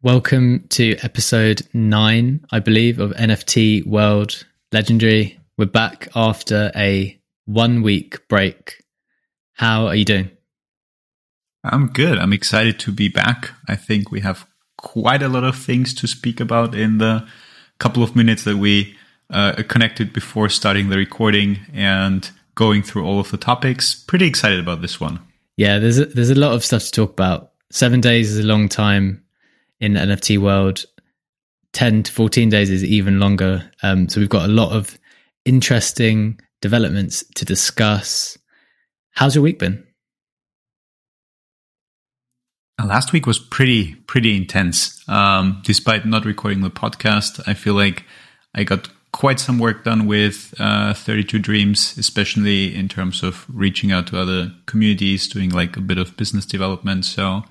Welcome to episode nine, I believe, of NFT World Legendary. We're back after a one week break. How are you doing? I'm good. I'm excited to be back. I think we have quite a lot of things to speak about in the couple of minutes that we uh, connected before starting the recording and going through all of the topics. Pretty excited about this one. Yeah, there's a, there's a lot of stuff to talk about. Seven days is a long time in the NFT world. 10 to 14 days is even longer. Um, so we've got a lot of interesting developments to discuss. How's your week been? Uh, last week was pretty pretty intense. Um, despite not recording the podcast, I feel like I got quite some work done with uh, 32 Dreams, especially in terms of reaching out to other communities, doing like a bit of business development. So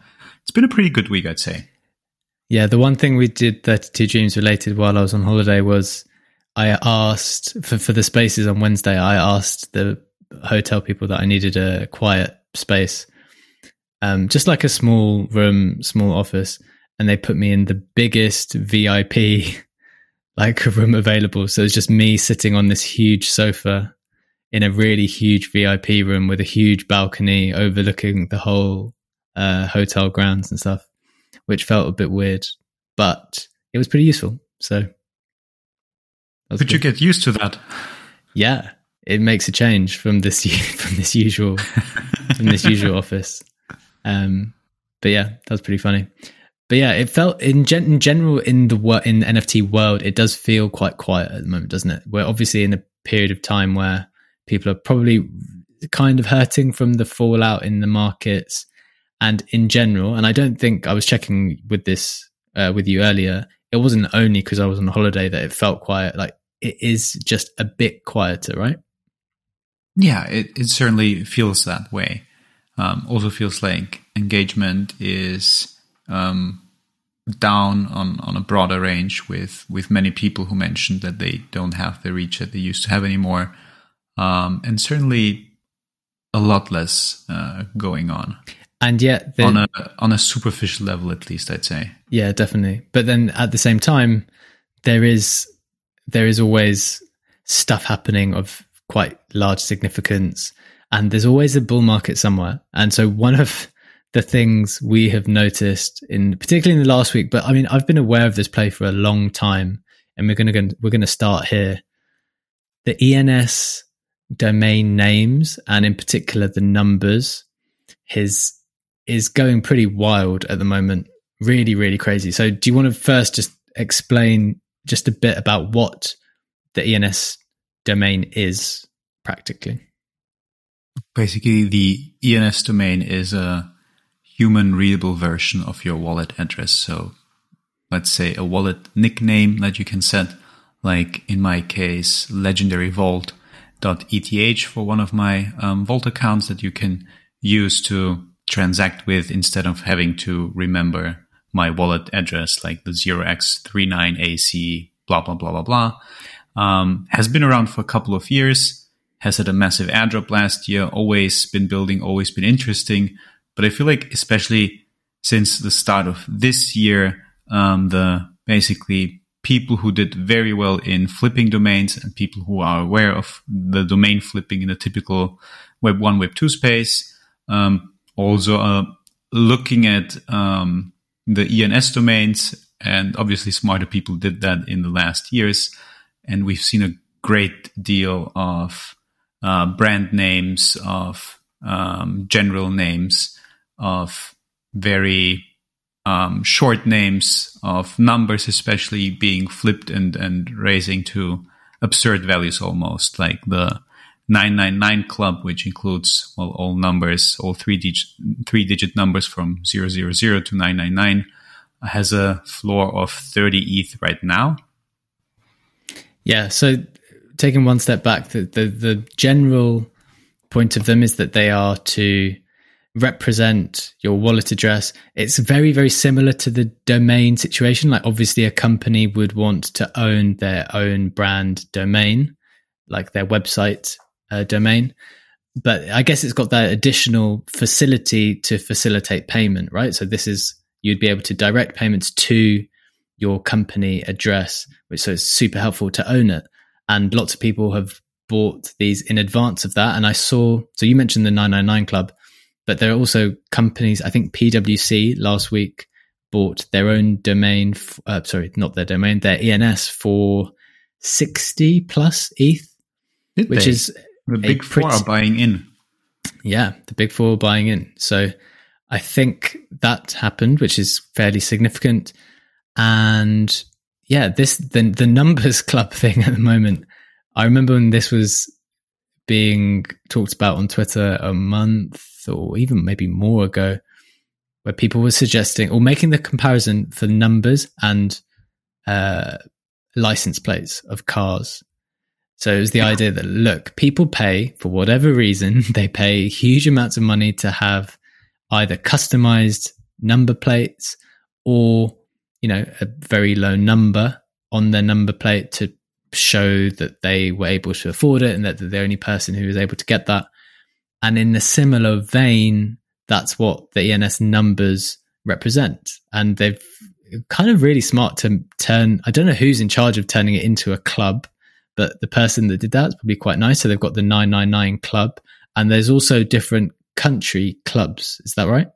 it's been a pretty good week, I'd say. Yeah, the one thing we did 32 Dreams related while I was on holiday was I asked for, for the spaces on Wednesday, I asked the hotel people that I needed a quiet space, um, just like a small room, small office. And they put me in the biggest VIP like room available. So it's just me sitting on this huge sofa in a really huge VIP room with a huge balcony overlooking the whole uh, hotel grounds and stuff which felt a bit weird, but it was pretty useful. So, did good. you get used to that? Yeah, it makes a change from this from this usual from this usual office. Um, but yeah, that was pretty funny. But yeah, it felt in, gen- in general in the wor- in the NFT world, it does feel quite quiet at the moment, doesn't it? We're obviously in a period of time where people are probably kind of hurting from the fallout in the markets and in general, and I don't think I was checking with this uh, with you earlier. It wasn't only because I was on holiday that it felt quiet. Like it is just a bit quieter, right? Yeah, it, it certainly feels that way. Um, also feels like engagement is um, down on, on a broader range with, with many people who mentioned that they don't have the reach that they used to have anymore. Um, and certainly a lot less uh, going on and yet the, on a on a superficial level at least i'd say. Yeah definitely. But then at the same time there is there is always stuff happening of quite large significance. And there's always a bull market somewhere. And so one of the things we have noticed in particularly in the last week but i mean i've been aware of this play for a long time. And we're going to we're going to start here. The ens domain names and in particular the numbers his is going pretty wild at the moment. Really, really crazy. So, do you want to first just explain just a bit about what the ENS domain is practically? Basically, the ENS domain is a human readable version of your wallet address. So, let's say a wallet nickname that you can set, like in my case, legendary vault.eth for one of my um, vault accounts that you can use to transact with instead of having to remember my wallet address like the 0x39AC, blah, blah, blah, blah, blah. Um, has been around for a couple of years, has had a massive airdrop last year, always been building, always been interesting. But I feel like, especially since the start of this year, um, the basically people who did very well in flipping domains and people who are aware of the domain flipping in a typical Web 1, Web 2 space, um, also uh, looking at um, the ENS domains, and obviously smarter people did that in the last years, and we've seen a great deal of uh, brand names, of um, general names, of very um, short names, of numbers, especially being flipped and and raising to absurd values almost, like the 999 club, which includes well, all numbers, all three digit, three digit numbers from 000 to 999, has a floor of 30 ETH right now. Yeah. So taking one step back, the, the, the general point of them is that they are to represent your wallet address. It's very, very similar to the domain situation. Like obviously a company would want to own their own brand domain, like their website uh, domain. But I guess it's got that additional facility to facilitate payment, right? So this is you'd be able to direct payments to your company address, which so it's super helpful to own it. And lots of people have bought these in advance of that. And I saw, so you mentioned the 999 Club, but there are also companies, I think PwC last week bought their own domain, uh, sorry, not their domain, their ENS for 60 plus ETH, Did which they? is the big four pretty- are buying in. yeah, the big four are buying in. So I think that happened, which is fairly significant. And yeah, this the the numbers club thing at the moment. I remember when this was being talked about on Twitter a month or even maybe more ago, where people were suggesting or making the comparison for numbers and uh, license plates of cars. So it was the idea that look, people pay for whatever reason, they pay huge amounts of money to have either customized number plates or, you know, a very low number on their number plate to show that they were able to afford it and that they're the only person who was able to get that. And in a similar vein, that's what the ENS numbers represent. And they've kind of really smart to turn, I don't know who's in charge of turning it into a club, but the person that did that is probably quite nice. So they've got the 999 club and there's also different country clubs. Is that right?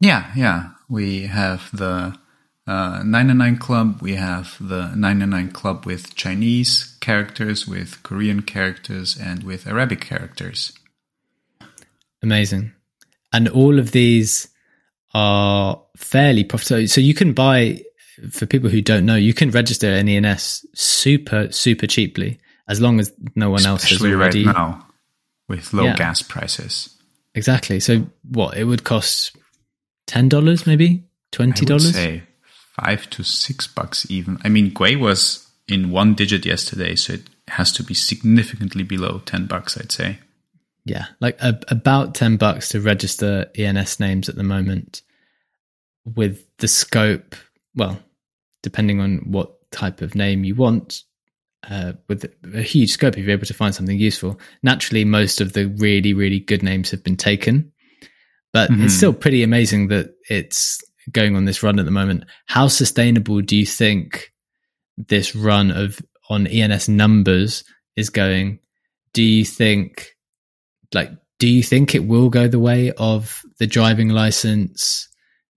Yeah, yeah. We have the uh, 999 Club. We have the 999 Club with Chinese characters, with Korean characters, and with Arabic characters. Amazing. And all of these are fairly profitable. So you can buy, for people who don't know, you can register an ENS super, super cheaply as long as no one else has Especially already. right now with low Yeah. gas prices. Exactly. So what? It would cost $10 maybe? $20? say five to six bucks even. I mean, Gwei was in one digit yesterday, so it has to be significantly below 10 bucks, I'd say. Yeah, like a, about 10 bucks to register ENS names at the moment with the scope, well, depending on what type of name you want, uh, with a huge scope, if you're able to find something useful. Naturally, most of the really, really good names have been taken, but Mhm. it's still pretty amazing that it's going on this run at the moment. How sustainable do you think this run of on ENS numbers is going? Do you think like do you think it will go the way of the driving license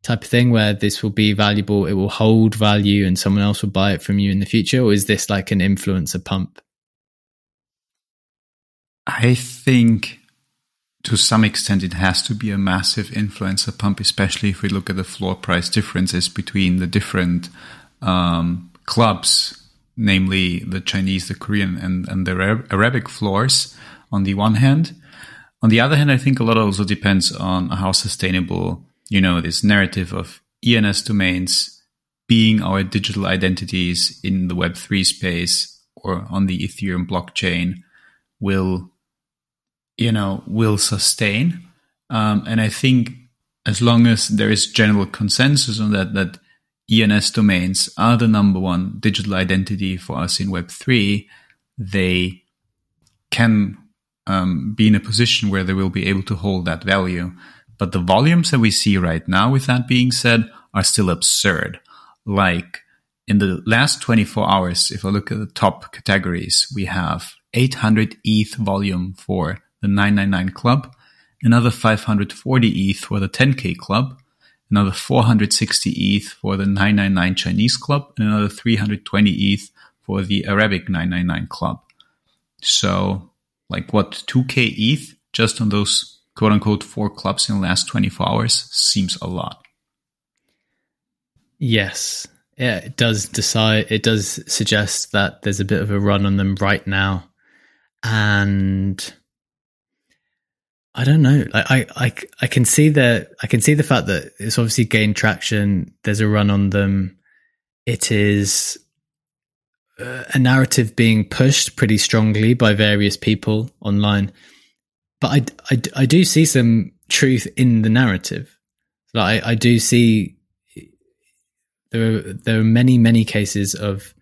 type of thing where this will be valuable it will hold value and someone else will buy it from you in the future or is this like an influencer pump I think to some extent it has to be a massive influencer pump, especially if we look at the floor price differences between the different um, clubs, namely the Chinese, the Korean, and, and the Arabic floors on the one hand. On the other hand, I think a lot also depends on how sustainable, you know, this narrative of ENS domains being our digital identities in the Web3 space or on the Ethereum blockchain will you know will sustain. Um, and i think as long as there is general consensus on that that ens domains are the number one digital identity for us in web3 they can um, be in a position where they will be able to hold that value but the volumes that we see right now with that being said are still absurd like in the last 24 hours, if I look at the top categories, we have 800 ETH volume for the 999 club, another 540 ETH for the 10K club, another 460 ETH for the 999 Chinese club, and another 320 ETH for the Arabic 999 club. So, like what, 2K ETH just on those quote unquote four clubs in the last 24 hours seems a lot. yes yeah it does decide it does suggest that there's a bit of a run on them right now and I don't know. Like I, I, I can see the, I can see the fact that it's obviously gained traction. There's a run on them. It is uh, a narrative being pushed pretty strongly by various people online. But I, I, I do see some truth in the narrative. Like I, I do see there are there are many many cases of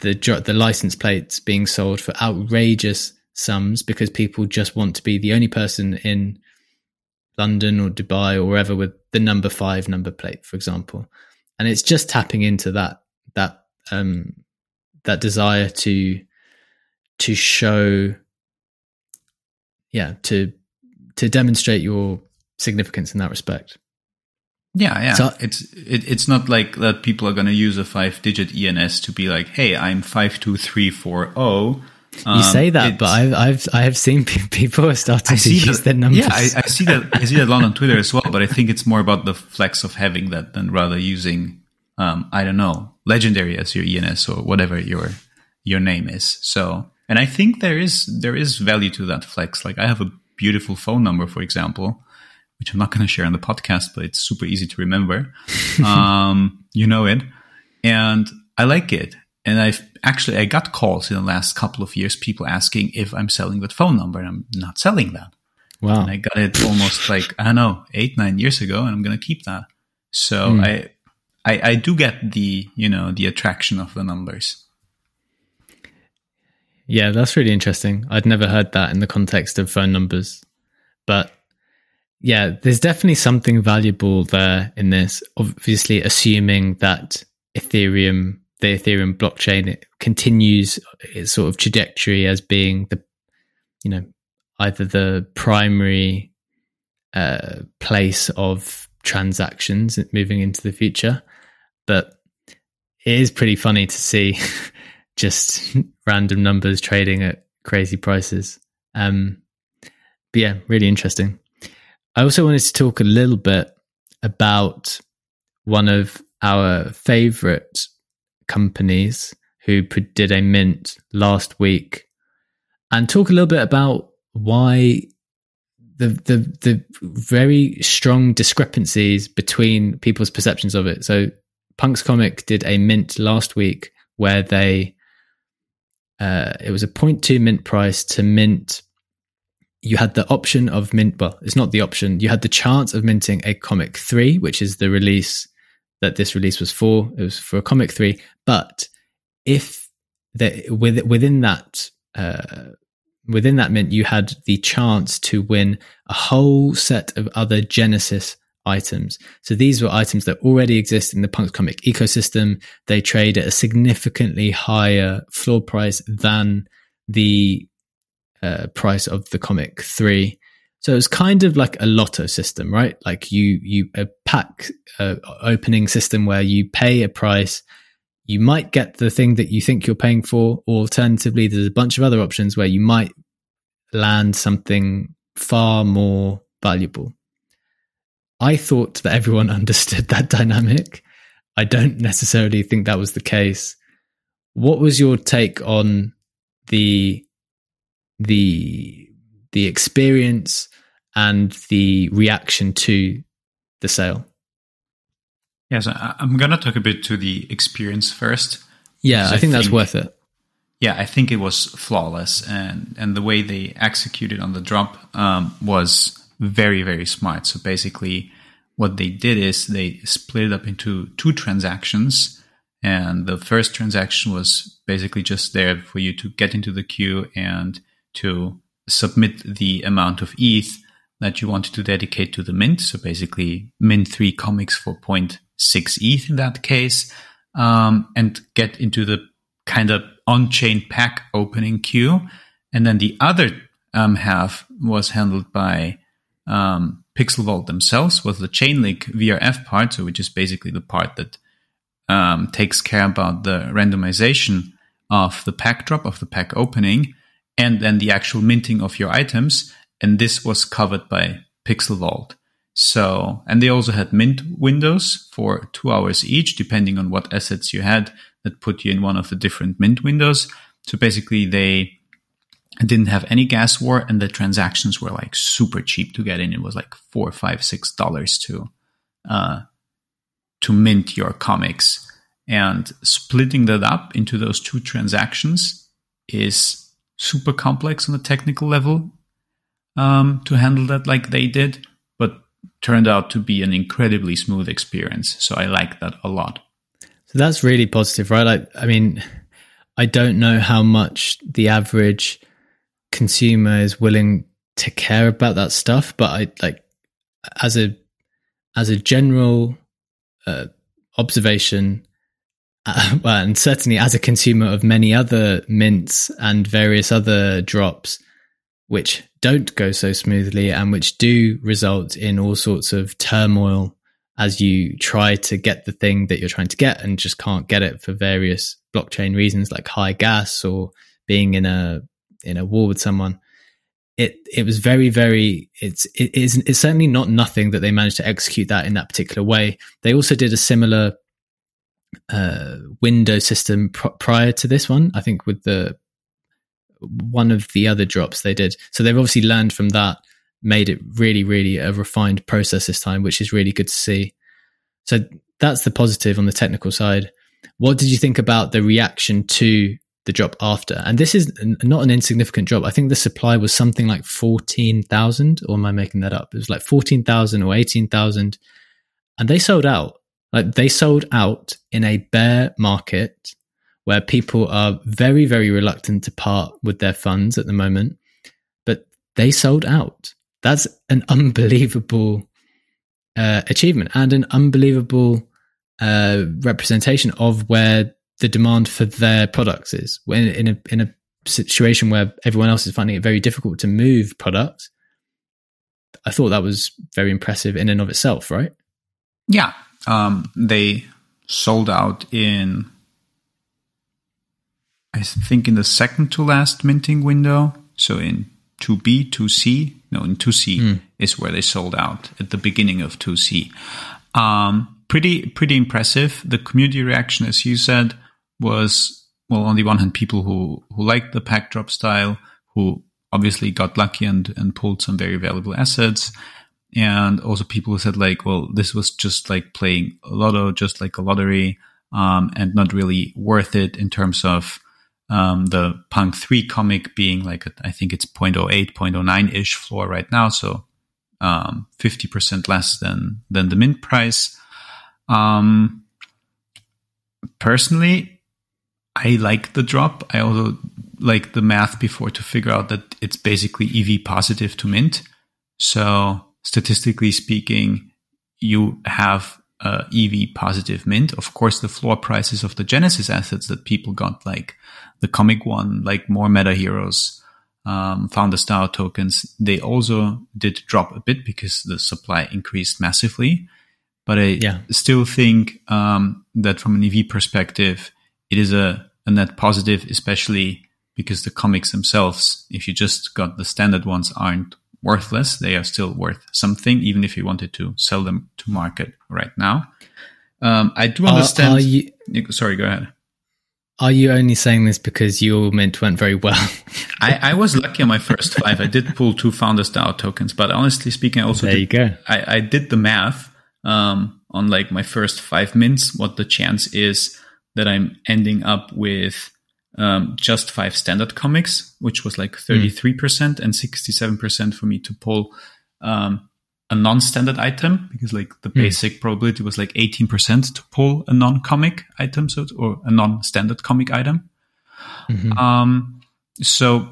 the the license plates being sold for outrageous sums because people just want to be the only person in London or Dubai or wherever with the number five number plate, for example. And it's just tapping into that that um, that desire to to show, yeah, to to demonstrate your significance in that respect. Yeah, yeah. So, it's it, it's not like that people are going to use a five digit ENS to be like, "Hey, I'm five two three four zero." Oh. Um, you say that, but I've I've I have seen people are starting to use that, their numbers. Yeah, I, I, see that. I see that a lot on Twitter as well. But I think it's more about the flex of having that than rather using, um, I don't know, legendary as your ENS or whatever your your name is. So, and I think there is there is value to that flex. Like I have a beautiful phone number, for example, which I'm not going to share on the podcast, but it's super easy to remember. um, you know it, and I like it. And I've actually I got calls in the last couple of years, people asking if I'm selling that phone number, and I'm not selling that. Wow! And I got it almost like I don't know eight nine years ago, and I'm going to keep that. So mm. I, I I do get the you know the attraction of the numbers. Yeah, that's really interesting. I'd never heard that in the context of phone numbers, but yeah, there's definitely something valuable there in this. Obviously, assuming that Ethereum, the Ethereum blockchain, it continues its sort of trajectory as being the, you know, either the primary uh, place of transactions moving into the future. But it is pretty funny to see just random numbers trading at crazy prices. Um, but yeah, really interesting. I also wanted to talk a little bit about one of our favorite companies who did a mint last week and talk a little bit about why the the the very strong discrepancies between people's perceptions of it. So Punks Comic did a mint last week where they uh, it was a 0.2 mint price to mint you had the option of mint. Well, it's not the option. You had the chance of minting a comic three, which is the release that this release was for. It was for a comic three. But if the, within that uh, within that mint, you had the chance to win a whole set of other Genesis items. So these were items that already exist in the Punks comic ecosystem. They trade at a significantly higher floor price than the uh, price of the comic three. So it's kind of like a lotto system, right? Like you you a pack uh, opening system where you pay a price, you might get the thing that you think you're paying for, or alternatively, there's a bunch of other options where you might land something far more valuable. I thought that everyone understood that dynamic. I don't necessarily think that was the case. What was your take on the the the experience and the reaction to the sale. Yes, I'm going to talk a bit to the experience first. Yeah, I think, think that's worth it. Yeah, I think it was flawless, and and the way they executed on the drop um, was very very smart. So basically, what they did is they split it up into two transactions, and the first transaction was basically just there for you to get into the queue and to submit the amount of ETH that you wanted to dedicate to the mint. So basically, mint three comics for 0.6 ETH in that case, um, and get into the kind of on chain pack opening queue. And then the other um, half was handled by um, Pixel Vault themselves, was the Chainlink VRF part, so which is basically the part that um, takes care about the randomization of the pack drop of the pack opening and then the actual minting of your items. And this was covered by Pixel Vault. So, and they also had mint windows for two hours each, depending on what assets you had that put you in one of the different mint windows. So basically they didn't have any gas war and the transactions were like super cheap to get in. It was like four, five, six dollars to, uh, to mint your comics and splitting that up into those two transactions is super complex on a technical level um, to handle that like they did, but turned out to be an incredibly smooth experience. So I like that a lot. So that's really positive, right? Like, I mean, I don't know how much the average consumer is willing to care about that stuff, but I like as a as a general uh, observation, uh, well, and certainly as a consumer of many other mints and various other drops, which don't go so smoothly and which do result in all sorts of turmoil as you try to get the thing that you're trying to get and just can't get it for various blockchain reasons like high gas or being in a in a war with someone it it was very very it's it is it's certainly not nothing that they managed to execute that in that particular way. They also did a similar uh, window system pr- prior to this one i think with the one of the other drops they did. So they've obviously learned from that made it really really a refined process this time which is really good to see. So that's the positive on the technical side. What did you think about the reaction to the drop after. And this is not an insignificant drop. I think the supply was something like 14,000, or am I making that up? It was like 14,000 or 18,000. And they sold out. Like they sold out in a bear market where people are very, very reluctant to part with their funds at the moment. But they sold out. That's an unbelievable uh, achievement and an unbelievable uh, representation of where the demand for their products is. When in a in a situation where everyone else is finding it very difficult to move products, I thought that was very impressive in and of itself, right? Yeah, um, they sold out in, I think, in the second to last minting window. So in 2B, 2C, no, in 2C mm. is where they sold out at the beginning of 2C. Um, pretty, pretty impressive. The community reaction, as you said, was well on the one hand people who who liked the pack drop style who obviously got lucky and and pulled some very valuable assets and also people who said like well this was just like playing a lotto just like a lottery um, and not really worth it in terms of um, the punk 3 comic being like a, I think it's 0.08 0.09 ish floor right now so um, 50% less than than the mint price. Um, personally I like the drop. I also like the math before to figure out that it's basically EV positive to mint. So statistically speaking, you have a EV positive mint. Of course, the floor prices of the Genesis assets that people got, like the comic one, like more meta heroes, um, founder style tokens, they also did drop a bit because the supply increased massively. But I yeah. still think um, that from an EV perspective, it is a, a net positive, especially because the comics themselves, if you just got the standard ones, aren't worthless. They are still worth something, even if you wanted to sell them to market right now. Um, I do understand. Are, are you, sorry, go ahead. Are you only saying this because your mint went very well? I, I, was lucky on my first five. I did pull two Founders style tokens, but honestly speaking, I also there did, you go. I, I did the math um, on like my first five mints. What the chance is that I'm ending up with um, just five standard comics, which was like 33% mm. and 67% for me to pull um, a non-standard item because like the mm. basic probability was like 18% to pull a non-comic item, so or a non-standard comic item. Mm-hmm. Um, so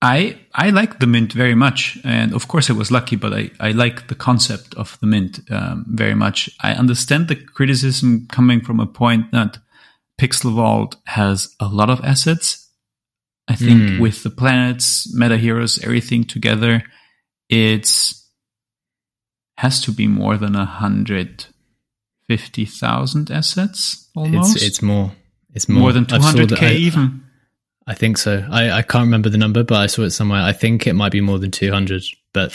I I like the mint very much, and of course I was lucky, but I I like the concept of the mint um, very much. I understand the criticism coming from a point that Pixel Vault has a lot of assets. I think mm. with the planets, meta heroes, everything together, it's has to be more than a hundred fifty thousand assets. Almost, it's, it's more. It's more, more than two hundred k even. I think so. I, I can't remember the number, but I saw it somewhere. I think it might be more than 200, but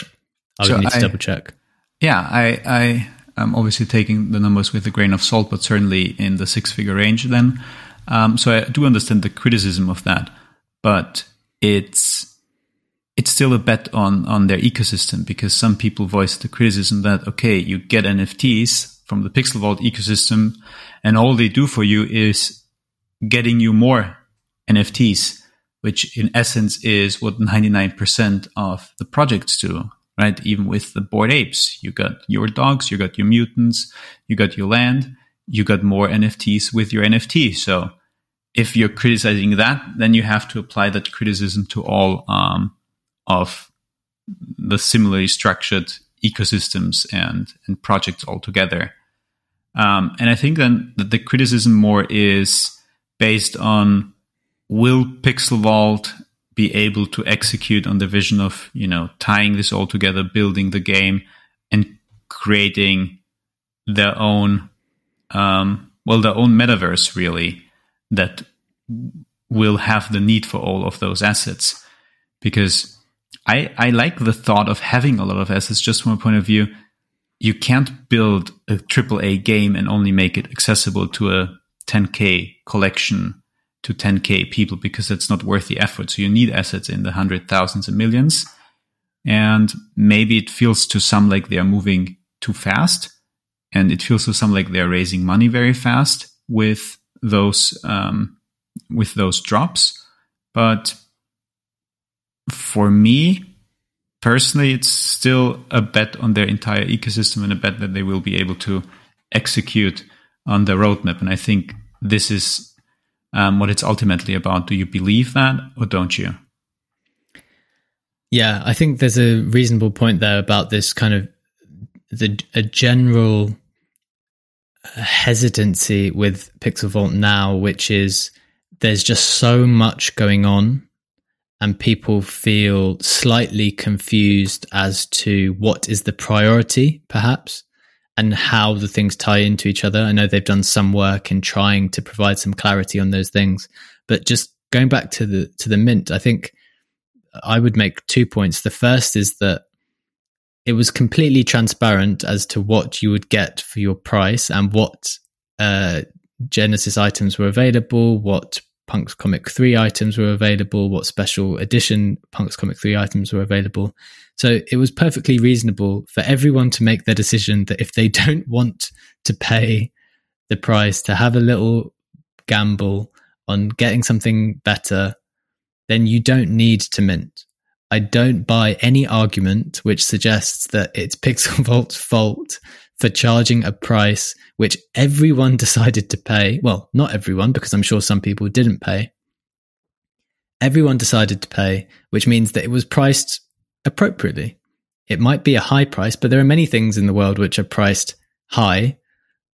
I would so need to I, double check. Yeah, I, I am obviously taking the numbers with a grain of salt, but certainly in the six figure range then. Um, so I do understand the criticism of that, but it's it's still a bet on on their ecosystem because some people voice the criticism that okay, you get NFTs from the Pixel Vault ecosystem, and all they do for you is getting you more NFTs, which in essence is what 99% of the projects do, right? Even with the bored apes, you got your dogs, you got your mutants, you got your land, you got more NFTs with your NFT. So if you're criticizing that, then you have to apply that criticism to all um, of the similarly structured ecosystems and and projects altogether. Um, and I think then that the criticism more is based on will Pixel Vault be able to execute on the vision of you know tying this all together, building the game, and creating their own um, well their own metaverse really that will have the need for all of those assets because I, I like the thought of having a lot of assets just from a point of view. You can't build a AAA game and only make it accessible to a 10K collection to 10K people because it's not worth the effort. So you need assets in the hundred thousands and millions. And maybe it feels to some like they are moving too fast. And it feels to some like they're raising money very fast with those, um, with those drops. But for me personally, it's still a bet on their entire ecosystem and a bet that they will be able to execute on the roadmap. And I think this is um, what it's ultimately about. Do you believe that or don't you? Yeah, I think there's a reasonable point there about this kind of the a general hesitancy with Pixel Vault now, which is there's just so much going on and people feel slightly confused as to what is the priority, perhaps, and how the things tie into each other. I know they've done some work in trying to provide some clarity on those things, but just going back to the to the mint, I think I would make two points. The first is that it was completely transparent as to what you would get for your price and what uh, Genesis items were available, what Punks Comic 3 items were available, what special edition Punks Comic 3 items were available. So it was perfectly reasonable for everyone to make their decision that if they don't want to pay the price to have a little gamble on getting something better, then you don't need to mint. I don't buy any argument which suggests that it's Pixel Vault's fault for charging a price which everyone decided to pay. Well, not everyone, because I'm sure some people didn't pay. Everyone decided to pay, which means that it was priced appropriately. It might be a high price, but there are many things in the world which are priced high,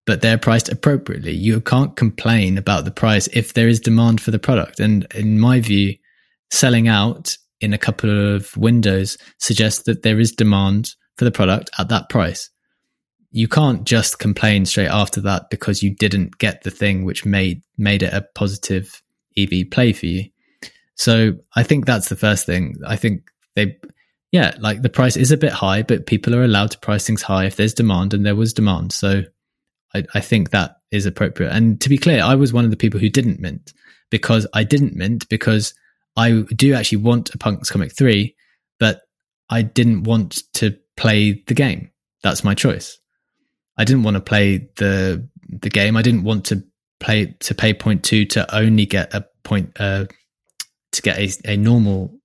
but they're priced appropriately. You can't complain about the price if there is demand for the product. And in my view, selling out in a couple of windows suggests that there is demand for the product at that price you can't just complain straight after that because you didn't get the thing which made made it a positive EV play for you. So I think that's the first thing. I think they yeah, like the price is a bit high, but people are allowed to price things high if there's demand and there was demand. So I, I think that is appropriate. And to be clear, I was one of the people who didn't mint because I didn't mint because I do actually want a Punks Comic 3, but I didn't want to play the game. That's my choice. I didn't want to play the the game. I didn't want to play to pay point two to only get a point uh, to get a, a normal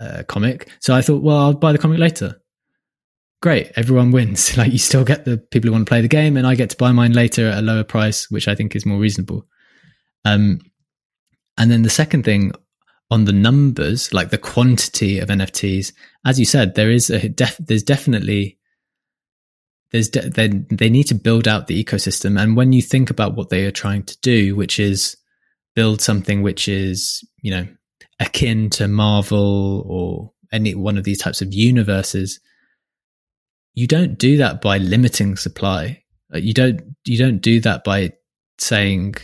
uh, comic. So I thought, well, I'll buy the comic later. Great, everyone wins. Like you still get the people who want to play the game, and I get to buy mine later at a lower price, which I think is more reasonable. Um, and then the second thing on the numbers, like the quantity of NFTs, as you said, there is a def- there's definitely there's de- they they need to build out the ecosystem and when you think about what they are trying to do which is build something which is you know akin to marvel or any one of these types of universes you don't do that by limiting supply. You don't you don't do that by saying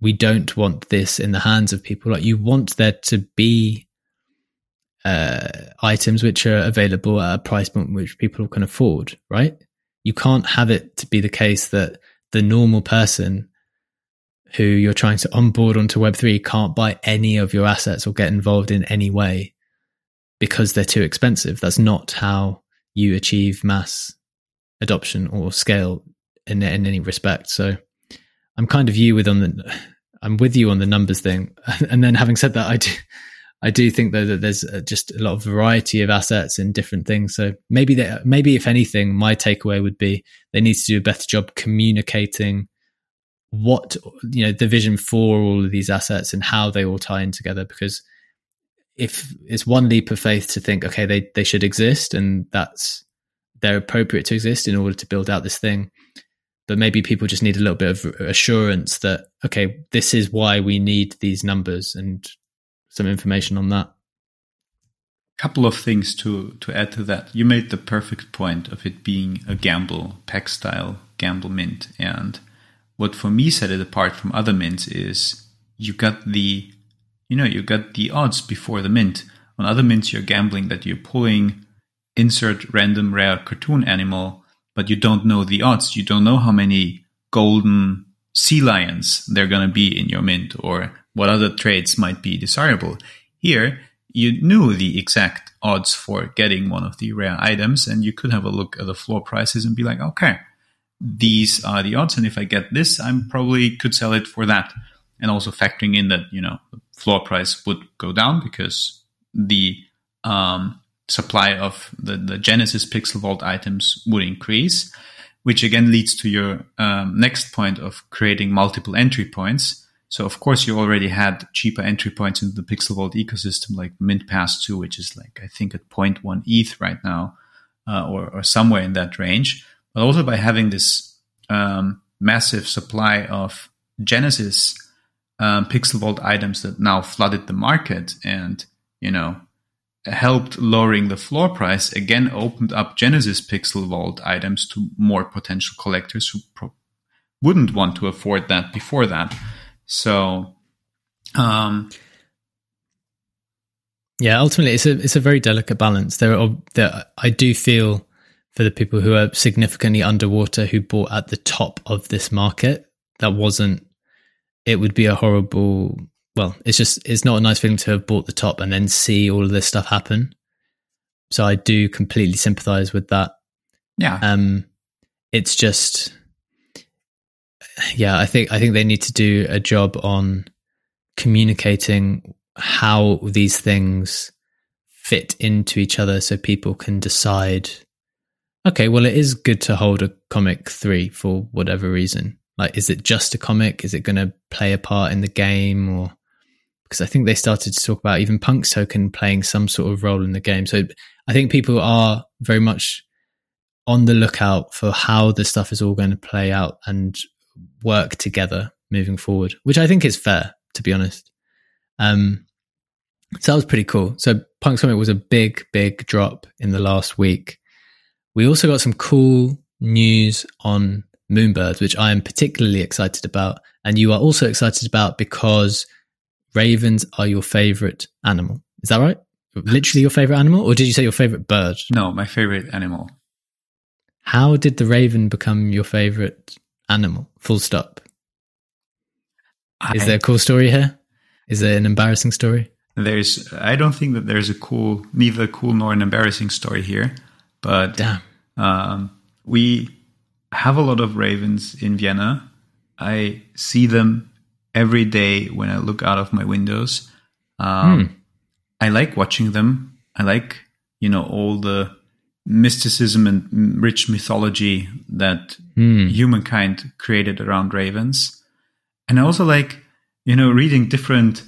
we don't want this in the hands of people. Like you want there to be uh, items which are available at a price point which people can afford right? You can't have it to be the case that the normal person who you're trying to onboard onto Web3 can't buy any of your assets or get involved in any way because they're too expensive. That's not how you achieve mass adoption or scale in, in any respect. So I'm kind of you with on the, I'm with you on the numbers thing. And then having said that, I do, I do think though that there's uh, just a lot of variety of assets and different things. So maybe that maybe if anything, my takeaway would be they need to do a better job communicating what you know the vision for all of these assets and how they all tie in together. Because if it's one leap of faith to think, okay, they they should exist and that's they're appropriate to exist in order to build out this thing. But maybe people just need a little bit of assurance that, okay, this is why we need these numbers and some information on that. Couple of things to, to add to that. You made the perfect point of it being a gamble, pack style gamble mint. And what for me set it apart from other mints is you got the you know you got the odds before the mint. On other mints you're gambling that you're pulling insert random rare cartoon animal, but you don't know the odds. You don't know how many golden sea lions they're going to be in your mint or what other traits might be desirable. Here, you knew the exact odds for getting one of the rare items, and you could have a look at the floor prices and be like, okay, these are the odds, and if I get this, I'm probably could sell it for that. And also factoring in that you know the floor price would go down because the um, supply of the, the Genesis Pixel Vault items would increase, which again leads to your um, next point of creating multiple entry points. So of course you already had cheaper entry points into the Pixel Vault ecosystem, like Mint Pass 2, which is like I think at 0.1 ETH right now, uh, or, or somewhere in that range. But also by having this um, massive supply of Genesis um, Pixel Vault items that now flooded the market, and you know helped lowering the floor price, again opened up Genesis Pixel Vault items to more potential collectors who pro- wouldn't want to afford that before that. So, um, yeah, ultimately, it's a it's a very delicate balance. There are there I do feel for the people who are significantly underwater who bought at the top of this market. That wasn't. It would be a horrible well, it's just it's not a nice feeling to have bought the top and then see all of this stuff happen. So I do completely sympathize with that. Yeah. Um it's just yeah, I think I think they need to do a job on communicating how these things fit into each other so people can decide okay, well it is good to hold a comic 3 for whatever reason. Like is it just a comic? Is it going to play a part in the game or because I think they started to talk about even Punk's token playing some sort of role in the game. So I think people are very much on the lookout for how this stuff is all going to play out and work together moving forward, which I think is fair, to be honest. Um, so that was pretty cool. So Punk's Summit was a big, big drop in the last week. We also got some cool news on Moonbirds, which I am particularly excited about. And you are also excited about because ravens are your favorite animal. Is that right? Literally your favorite animal, or did you say your favorite bird? No, my favorite animal. How did the raven become your favorite animal? Full stop. I, Is there a cool story here? Is there an embarrassing story? There's. I don't think that there's a cool, neither a cool nor an embarrassing story here. But um, we have a lot of ravens in Vienna. I see them every day when I look out of my windows. Um, mm. I like watching them. I like, you know, all the mysticism and rich mythology that mm. humankind created around ravens. And I also like, you know, reading different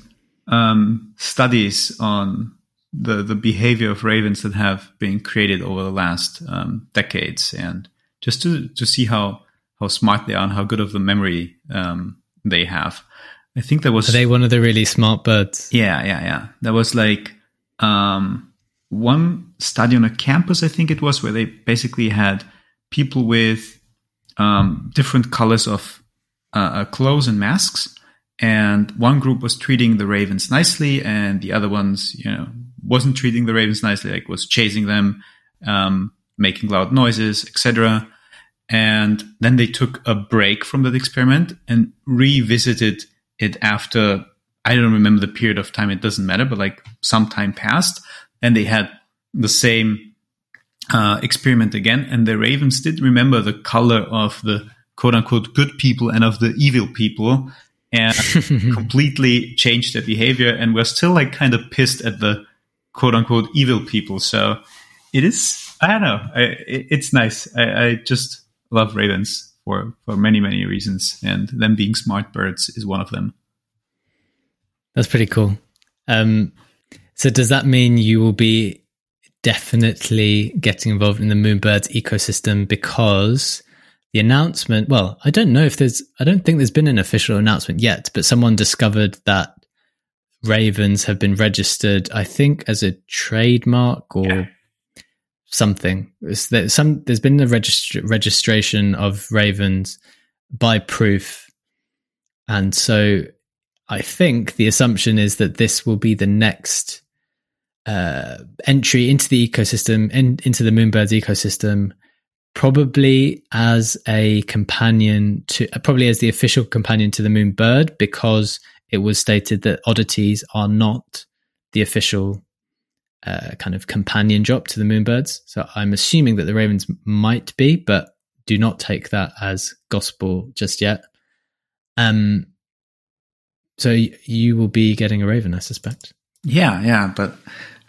um, studies on the, the behavior of ravens that have been created over the last um, decades and just to, to see how, how smart they are and how good of the memory um, they have. I think that was. Are they one of the really smart birds? Yeah, yeah, yeah. That was like um, one study on a campus, I think it was, where they basically had people with um, different colors of uh, uh, clothes and masks. And one group was treating the ravens nicely, and the other ones, you know, wasn't treating the ravens nicely, like was chasing them, um, making loud noises, etc. And then they took a break from that experiment and revisited it after I don't remember the period of time. It doesn't matter, but like some time passed, and they had the same uh, experiment again, and the ravens did remember the color of the quote unquote good people and of the evil people, and completely changed their behavior, and we're still like kind of pissed at the quote unquote evil people. So it is. I don't know. I, it, it's nice. I, I just love ravens for for many many reasons, and them being smart birds is one of them. That's pretty cool. Um, so does that mean you will be definitely getting involved in the Moonbirds ecosystem because the announcement, well, I don't know if there's, I don't think there's been an official announcement yet, but someone discovered that ravens have been registered, I think, as a trademark or yeah. something. There, some, there's been a regist- registration of ravens by proof. And so I think the assumption is that this will be the next uh, entry into the ecosystem, in, into the Moonbirds ecosystem, probably as a companion to, probably as the official companion to the Moonbird, because it was stated that oddities are not the official uh, kind of companion drop to the Moonbirds. So I'm assuming that the Ravens might be, but do not take that as gospel just yet. Um, so you will be getting a Raven, I suspect. Yeah, yeah, but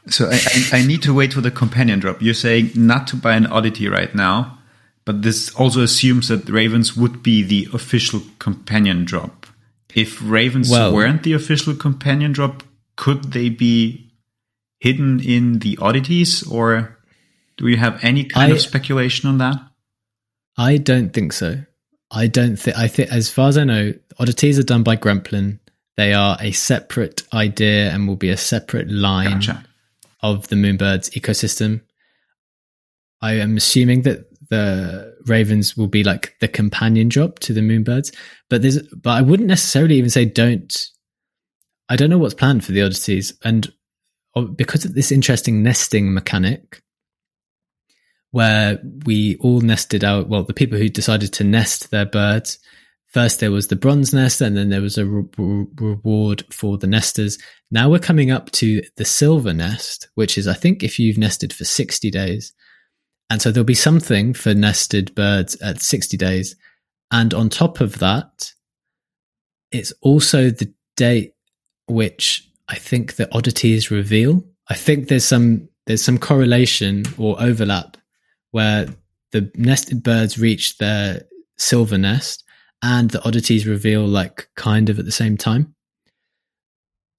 so I, I, I, need to wait for the companion drop. You're saying not to buy an oddity right now, but this also assumes that Ravens would be the official companion drop. If Ravens well, weren't the official companion drop, could they be hidden in the oddities, or do you have any kind I, of speculation on that? I don't think so. I don't think. I think, as far as I know, oddities are done by Gremplin. They are a separate idea and will be a separate line. Gotcha of the Moonbirds ecosystem. I am assuming that the Ravens will be like the companion drop to the Moonbirds, but there's but I wouldn't necessarily even say don't. I don't know what's planned for the Oddities, and oh, because of this interesting nesting mechanic, where we all nested out. Well, the people who decided to nest their birds First, there was the bronze nest, and then there was a re- re- reward for the nesters. Now we're coming up to the silver nest, which is, I think, if you've nested for 60 days. And so there'll be something for nested birds at 60 days. And on top of that, it's also the date which I think the oddities reveal. I think there's some there's some correlation or overlap where the nested birds reach their silver nest and the oddities reveal like kind of at the same time.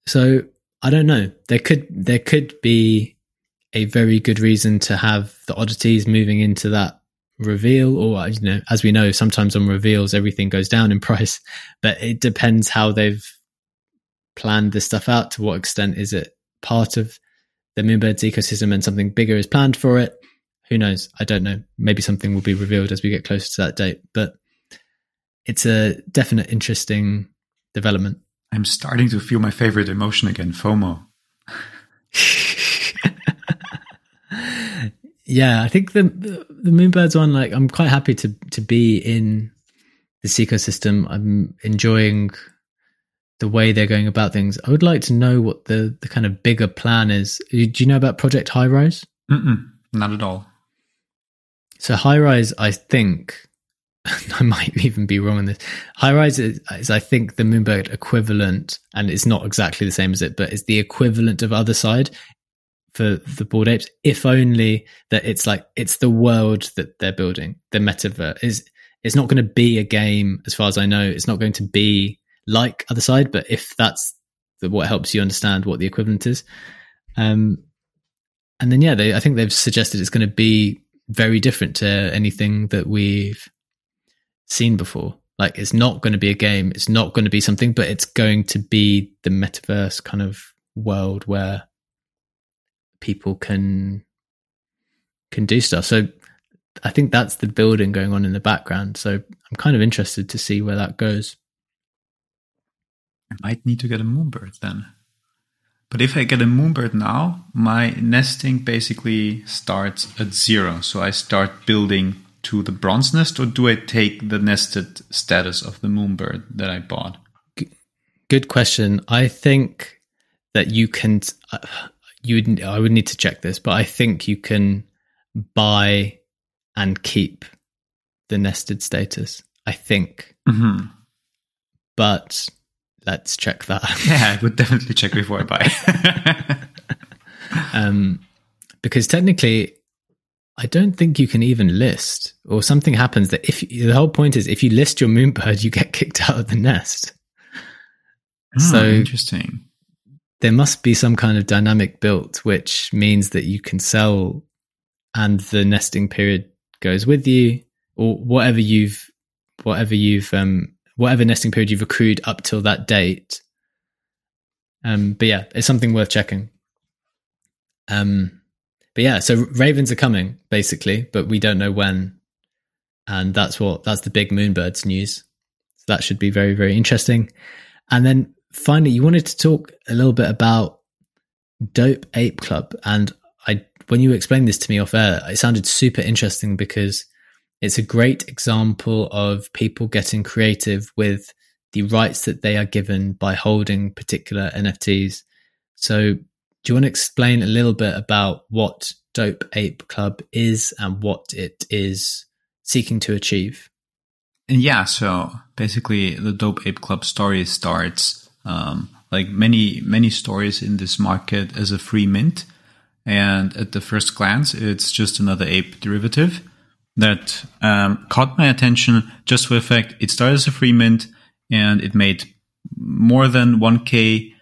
So I don't know. There could there could be a very good reason to have the oddities moving into that reveal, or you know, as we know, sometimes on reveals everything goes down in price. But it depends how they've planned this stuff out. To what extent is it part of the Moonbirds ecosystem and something bigger is planned for it? Who knows? I don't know. Maybe something will be revealed as we get closer to that date. But it's a definite interesting development. I'm starting to feel my favorite emotion again, FOMO. yeah, I think the the Moonbirds one, like, I'm quite happy to to be in this ecosystem. I'm enjoying the way they're going about things. I would like to know what the the kind of bigger plan is. Do you know about Project High Rise? not at all. So High Rise, I think, I might even be wrong on this. High rise is, is, I think, the Moonbird equivalent, and it's not exactly the same as it, but it's the equivalent of Otherside for the bored apes. If only that it's like it's the world that they're building. The metaverse is it's not going to be a game, as far as I know. It's not going to be like other side but if that's the, what helps you understand what the equivalent is, um, and then yeah, they, I think they've suggested it's going to be very different to anything that we've seen before. Like it's not going to be a game, it's not going to be something, but it's going to be the metaverse kind of world where people can can do stuff. So I think that's the building going on in the background. So I'm kind of interested to see where that goes. I might need to get a moonbird then. But if I get a moonbird now, my nesting basically starts at zero. So I start building to the bronze nest, or do I take the nested status of the moonbird that I bought? Good question. I think that you can. Uh, you would. I would need to check this, but I think you can buy and keep the nested status. I think. Mm-hmm. But let's check that. Yeah, I would definitely check before I buy. um, because technically, I don't think you can even list, or something happens that if the whole point is if you list your moonbird, you get kicked out of the nest. Oh, so interesting. There must be some kind of dynamic built, which means that you can sell and the nesting period goes with you or whatever you've, whatever you've, um, whatever nesting period you've accrued up till that date. Um, but yeah, it's something worth checking. Um, but yeah, so ravens are coming basically, but we don't know when. And that's what, that's the big moonbirds news. So that should be very, very interesting. And then finally, you wanted to talk a little bit about Dope Ape Club. And I, when you explained this to me off air, it sounded super interesting because it's a great example of people getting creative with the rights that they are given by holding particular NFTs. So, do you want to explain a little bit about what Dope Ape Club is and what it is seeking to achieve? And yeah, so basically, the Dope Ape Club story starts um, like many many stories in this market as a free mint, and at the first glance, it's just another ape derivative that um, caught my attention just for the fact it started as a free mint and it made more than 1k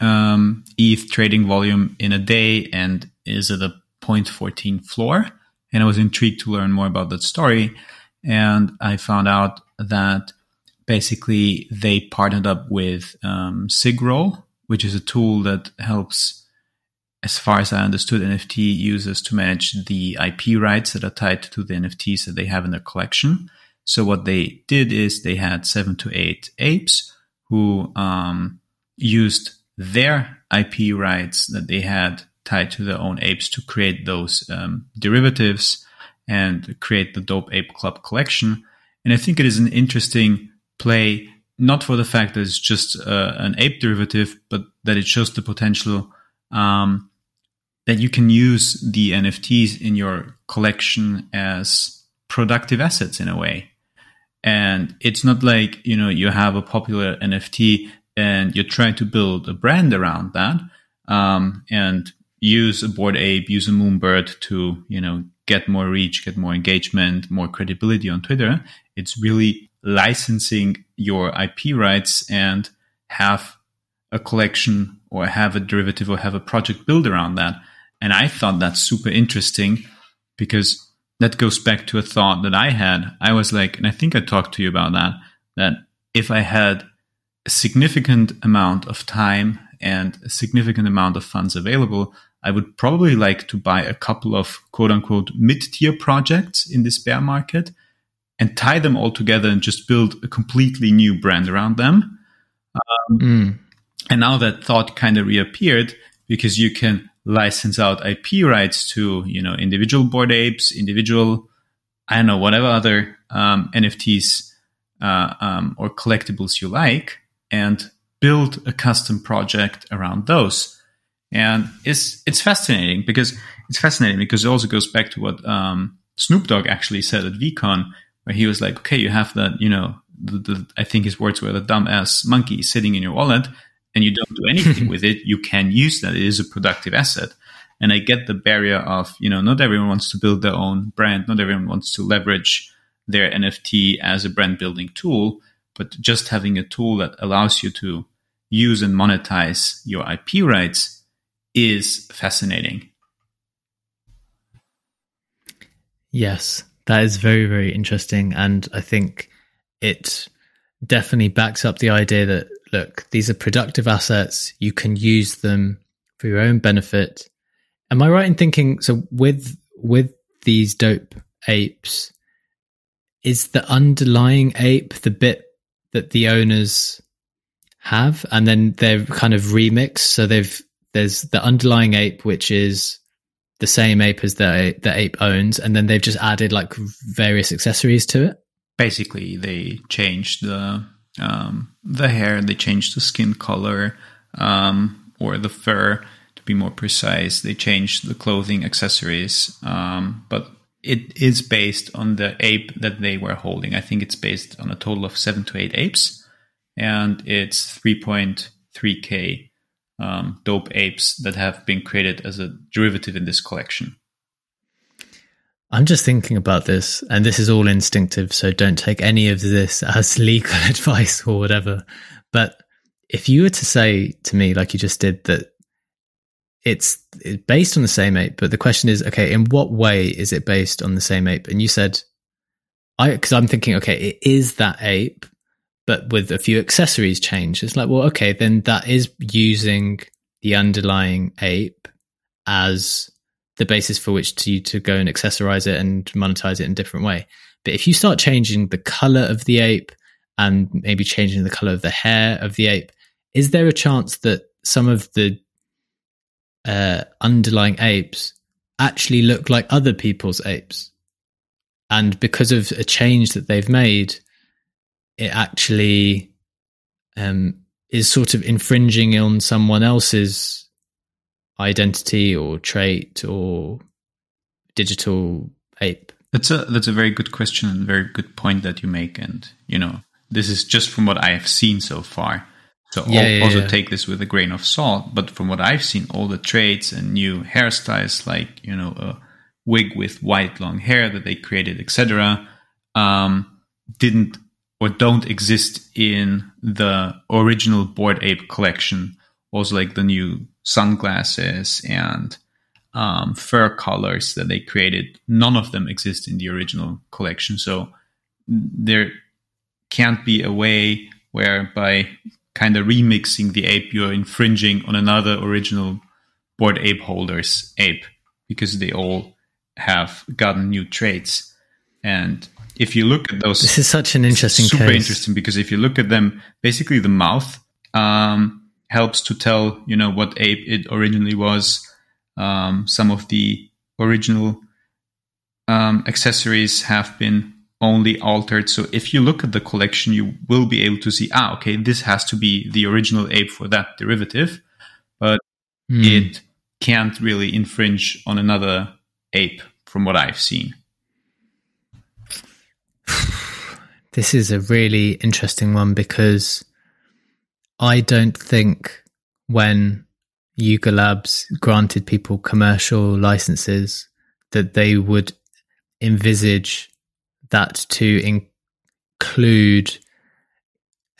um, ETH trading volume in a day and is at a 0.14 floor. And I was intrigued to learn more about that story. And I found out that basically they partnered up with um, Sigroll, which is a tool that helps, as far as I understood, NFT users to manage the IP rights that are tied to the NFTs that they have in their collection. So what they did is they had seven to eight apes who um, used their IP rights that they had tied to their own apes to create those um, derivatives and create the Dope Ape Club collection. And I think it is an interesting play, not for the fact that it's just uh, an ape derivative, but that it shows the potential um, that you can use the NFTs in your collection as productive assets in a way. And it's not like, you know, you have a popular NFT and you're trying to build a brand around that um, and use a bored Ape, use a moonbird to, you know, get more reach, get more engagement, more credibility on Twitter. It's really licensing your IP rights and have a collection or have a derivative or have a project built around that. And I thought that's super interesting because that goes back to a thought that I had. I was like, and I think I talked to you about that, that if I had a significant amount of time and a significant amount of funds available, I would probably like to buy a couple of quote unquote mid tier projects in this bear market and tie them all together and just build a completely new brand around them. Um, mm. And now that thought kind of reappeared because you can license out IP rights to, you know, individual bored Apes, individual, I don't know, whatever other um, NFTs uh, um, or collectibles you like and build a custom project around those. And it's it's fascinating because it's fascinating because it also goes back to what um, Snoop Dogg actually said at VeeCon, where he was like, okay, you have that, you know, the, the, I think his words were the dumbass monkey sitting in your wallet, and you don't do anything with it. You can use that; it is a productive asset. And I get the barrier of, you know, not everyone wants to build their own brand, not everyone wants to leverage their NFT as a brand building tool, but just having a tool that allows you to use and monetize your IP rights is fascinating. Yes, that is very, very interesting. And I think it definitely backs up the idea that, look, these are productive assets. You can use them for your own benefit. Am I right in thinking so with with these dope apes, is the underlying ape the bit that the owners have and then they're kind of remixed so they've there's the underlying ape, which is the same ape as the the ape owns, and then they've just added like various accessories to it. Basically, they changed the um, the hair, they changed the skin color um, or the fur to be more precise. They changed the clothing, accessories, um, but it is based on the ape that they were holding. I think it's based on a total of seven to eight apes, and it's 3.3k um, dope apes that have been created as a derivative in this collection. I'm just thinking about this, and this is all instinctive, so don't take any of this as legal advice or whatever. But if you were to say to me, like you just did, that it's, it's based on the same ape, but the question is, okay, in what way is it based on the same ape? And you said, I, because I'm thinking, okay, it is that ape, but with a few accessories changed. It's like, well, okay, then that is using the underlying ape as the basis for which to to go and accessorize it and monetize it in a different way. But if you start changing the color of the ape and maybe changing the color of the hair of the ape, is there a chance that some of the uh, underlying apes actually look like other people's apes? And because of a change that they've made, it actually um, is sort of infringing on someone else's identity or trait or digital ape? That's a that's a very good question and very good point that you make. And you know, this is just from what I have seen so far. So yeah, yeah, also yeah. take this with a grain of salt. But from what I've seen, all the traits and new hairstyles, like you know, a wig with white long hair that they created, etc., um, didn't or don't exist in the original Bored Ape collection. Also, like the new sunglasses and um, fur colors that they created, none of them exist in the original collection. So there can't be a way where by kind of remixing the ape, you're infringing on another original Bored ape holder's ape because they all have gotten new traits. And if you look at those, this is such an interesting, super case. interesting because if you look at them, basically the mouth, um, helps to tell you know what ape it originally was. Um, some of the original um, accessories have been only altered. So if you look at the collection, you will be able to see, ah, okay, this has to be the original ape for that derivative, but mm. it can't really infringe on another ape from what I've seen. This is a really interesting one because I don't think when Yuga Labs granted people commercial licenses that they would envisage that to include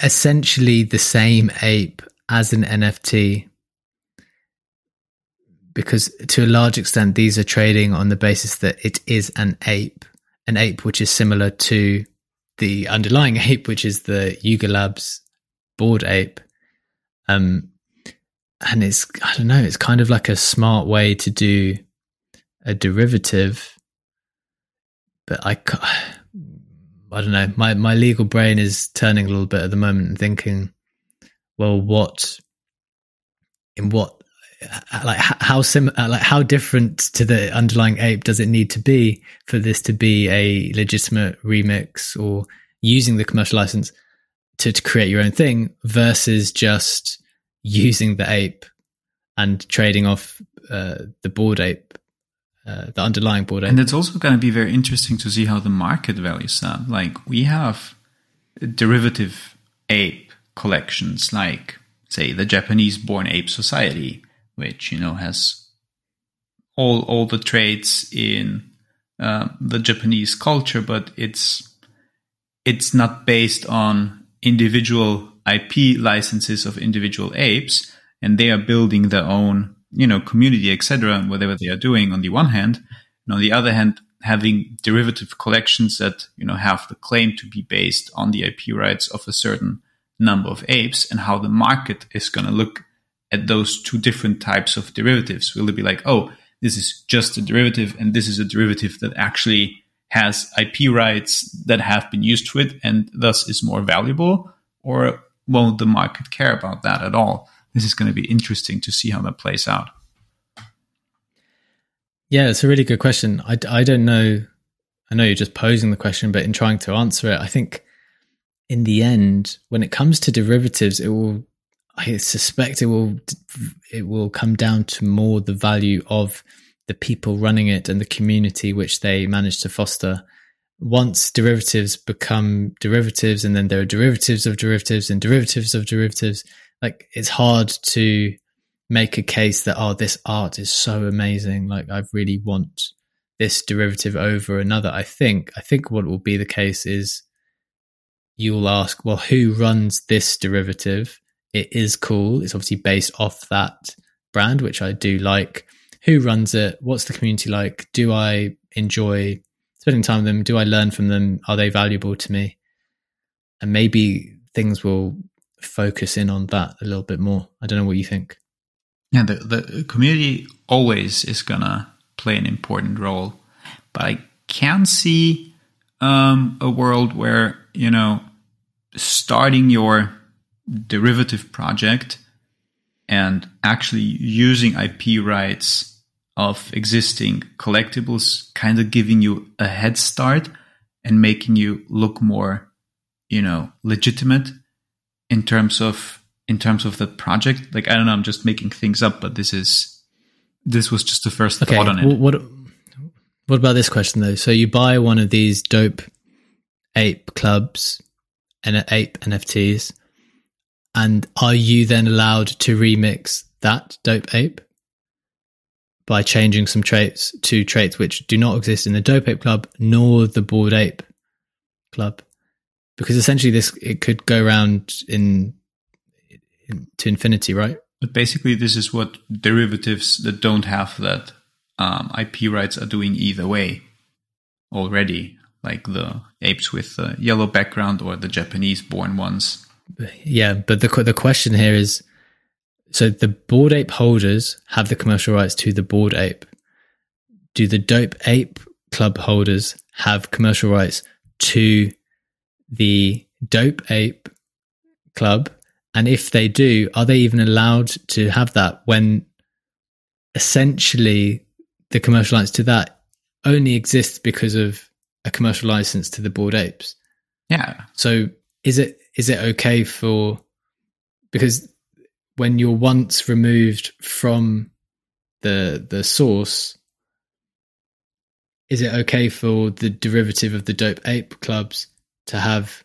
essentially the same ape as an NFT because to a large extent these are trading on the basis that it is an ape an ape which is similar to the underlying ape which is the Yuga Labs bored ape um, and it's, I don't know, it's kind of like a smart way to do a derivative. But I, I don't know, my, my legal brain is turning a little bit at the moment and thinking, well, what, in what, like how sim, like how different to the underlying ape does it need to be for this to be a legitimate remix or using the commercial license? to, to create your own thing versus just using the ape and trading off uh, the bored ape, uh, the underlying bored ape. And it's also going to be very interesting to see how the market values that. Like we have derivative ape collections, like say the Japanese Born Ape Society, which you know has all all the traits in uh, the Japanese culture, but it's it's not based on individual IP licenses of individual apes, and they are building their own, you know, community, etc., whatever they are doing on the one hand, and on the other hand, having derivative collections that you know have the claim to be based on the IP rights of a certain number of apes, and how the market is going to look at those two different types of derivatives. Will it be like, oh, this is just a derivative, and this is a derivative that actually has IP rights that have been used to it and thus is more valuable? Or won't the market care about that at all? This is going to be interesting to see how that plays out. Yeah, it's a really good question. I, I don't know. I know you're just posing the question, but in trying to answer it, I think in the end, when it comes to derivatives, it will. I suspect it will. It will come down to more the value of the people running it and the community which they manage to foster. Once derivatives become derivatives, and then there are derivatives of derivatives and derivatives of derivatives, like it's hard to make a case that oh, this art is so amazing. Like I really want this derivative over another. I think I think what will be the case is you'll ask, well, who runs this derivative? It is cool. It's obviously based off that brand, which I do like. Who runs it? What's the community like? Do I enjoy spending time with them? Do I learn from them? Are they valuable to me? And maybe things will focus in on that a little bit more. I don't know what you think. Yeah, the, the community always is gonna play an important role, but I can see um, a world where you know starting your derivative project and actually using IP rights of existing collectibles, kind of giving you a head start and making you look more, you know, legitimate in terms of in terms of the project. Like I don't know, I'm just making things up, but this is this was just the first okay, thought on it. What what about this question though? So you buy one of these dope ape clubs and uh, ape NFTs, and are you then allowed to remix that dope ape by changing some traits to traits which do not exist in the dope ape club nor the bored ape club? Because essentially, this it could go around in, in to infinity, right? But basically, this is what derivatives that don't have that um, IP rights are doing either way already, like the apes with the yellow background or the Japanese born ones. Yeah, but the the question here is so the bored ape holders have the commercial rights to the bored ape. Do the dope ape club holders have commercial rights to the dope ape club? And if they do, are they even allowed to have that when essentially the commercial rights to that only exists because of a commercial license to the bored apes? Yeah. So is it is it okay for because when you're once removed from the the source is it okay for the derivative of the dope ape clubs to have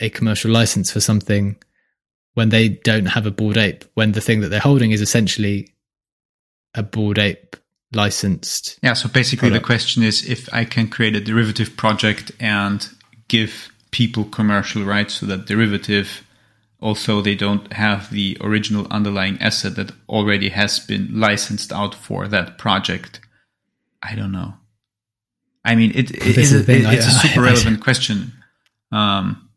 a commercial license for something when they don't have a bored ape when the thing that they're holding is essentially a bored ape licensed yeah so basically product. the question is if i can create a derivative project and give people commercial rights to that derivative, also they don't have the original underlying asset that already has been licensed out for that project. I don't know. I mean, it, it is a, it, it's a super relevant question. Um,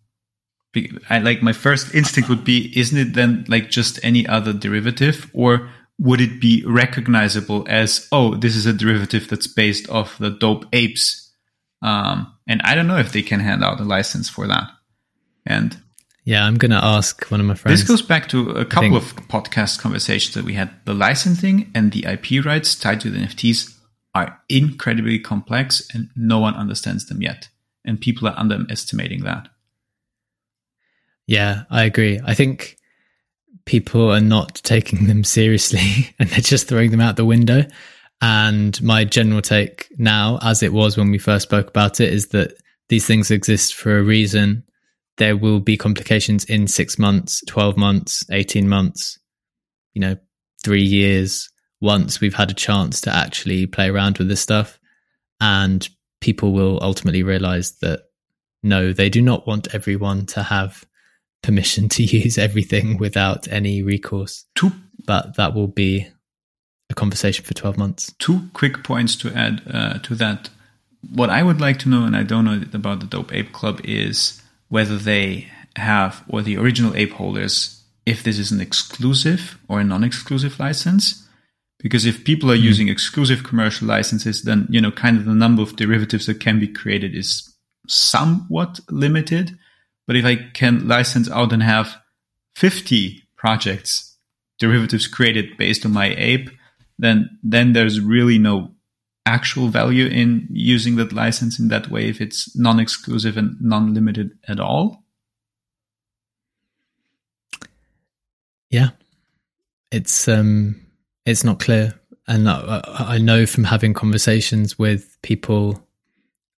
I like my first instinct would be, isn't it then like just any other derivative, or would it be recognizable as, oh, this is a derivative that's based off the dope apes um, and I don't know if they can hand out a license for that. And yeah, I'm going to ask one of my friends. This goes back to a couple of podcast conversations that we had. The licensing and the IP rights tied to the NFTs are incredibly complex and no one understands them yet. And people are underestimating that. Yeah, I agree. I think people are not taking them seriously and they're just throwing them out the window. And my general take now, as it was when we first spoke about it, is that these things exist for a reason. There will be complications in six months, 12 months, 18 months, you know, three years, once we've had a chance to actually play around with this stuff. And people will ultimately realize that no, they do not want everyone to have permission to use everything without any recourse. Two. But that will be a conversation for 12 months. Two quick points to add uh, to that. What I would like to know, and I don't know about the Dope Ape Club, is whether they have, or the original ape holders, if this is an exclusive or a non exclusive license. Because if people are mm. using exclusive commercial licenses, then, you know, kind of the number of derivatives that can be created is somewhat limited. But if I can license out and have 50 projects, derivatives created based on my ape, then then there's really no actual value in using that license in that way if it's non-exclusive and non-limited at all. Yeah. It's um it's not clear. And I, I know from having conversations with people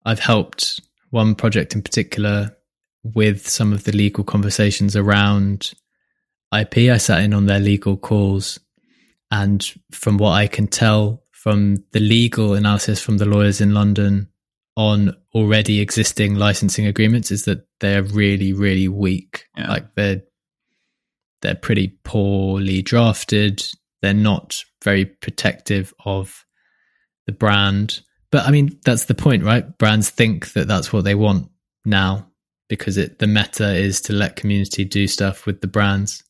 i've helped one project in particular with some of the legal conversations around ip i sat in on their legal calls and from what I can tell from the legal analysis from the lawyers in London on already existing licensing agreements is that they're really, really weak. Yeah. Like they're they're pretty poorly drafted. They're not very protective of the brand. But I mean, that's the point, right? Brands think that that's what they want now because it the meta is to let community do stuff with the brands.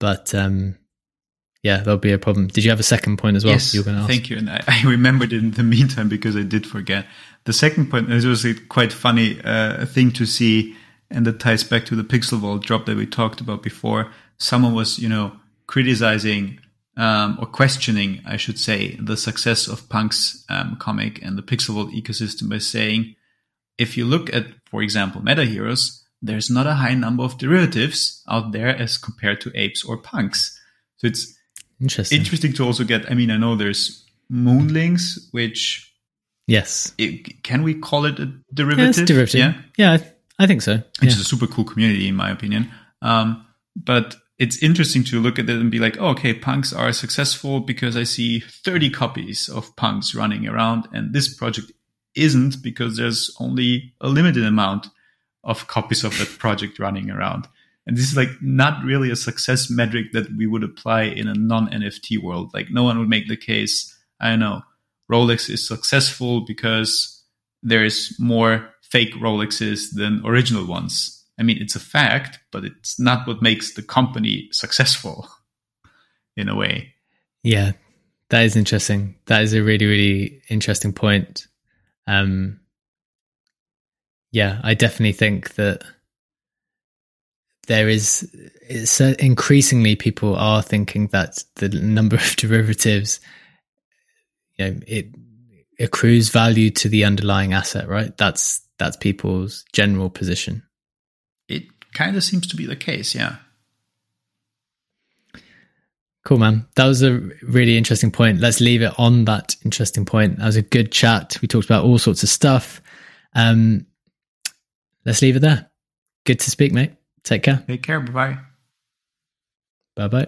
But um, yeah, that'll be a problem. Did you have a second point as well? Yes, you thank you. And I, I, remembered it in the meantime because I did forget. The second point, it was a quite funny uh, thing to see, and that ties back to the Pixel Vault drop that we talked about before. Someone was, you know, criticizing um, or questioning, I should say, the success of Punks um, comic and the Pixel Vault ecosystem by saying, if you look at, for example, Meta Heroes, there's not a high number of derivatives out there as compared to apes or punks. So it's interesting. Interesting to also get. I mean, I know there's moonlings, which yes, it, can we call it a derivative? Yeah, derivative. Yeah, yeah, I, I think so. Which yeah. is a super cool community, in my opinion. Um, but it's interesting to look at it and be like, oh, okay, punks are successful because I see 30 copies of punks running around, and this project isn't because there's only a limited amount of copies of that project running around. And this is like not really a success metric that we would apply in a non NFT world. Like no one would make the case, I don't know, Rolex is successful because there is more fake Rolexes than original ones. I mean, it's a fact, but it's not what makes the company successful in a way. Yeah, that is interesting. That is a really, really interesting point. Um, yeah, I definitely think that there is it's increasingly people are thinking that the number of derivatives you know it accrues value to the underlying asset right? That's that's people's general position. It kind of seems to be the case yeah. Cool man. That was a really interesting point. Let's leave it on that interesting point. That was a good chat. We talked about all sorts of stuff. Um let's leave it there. Good to speak mate Take care. Take care. Bye bye. Bye bye.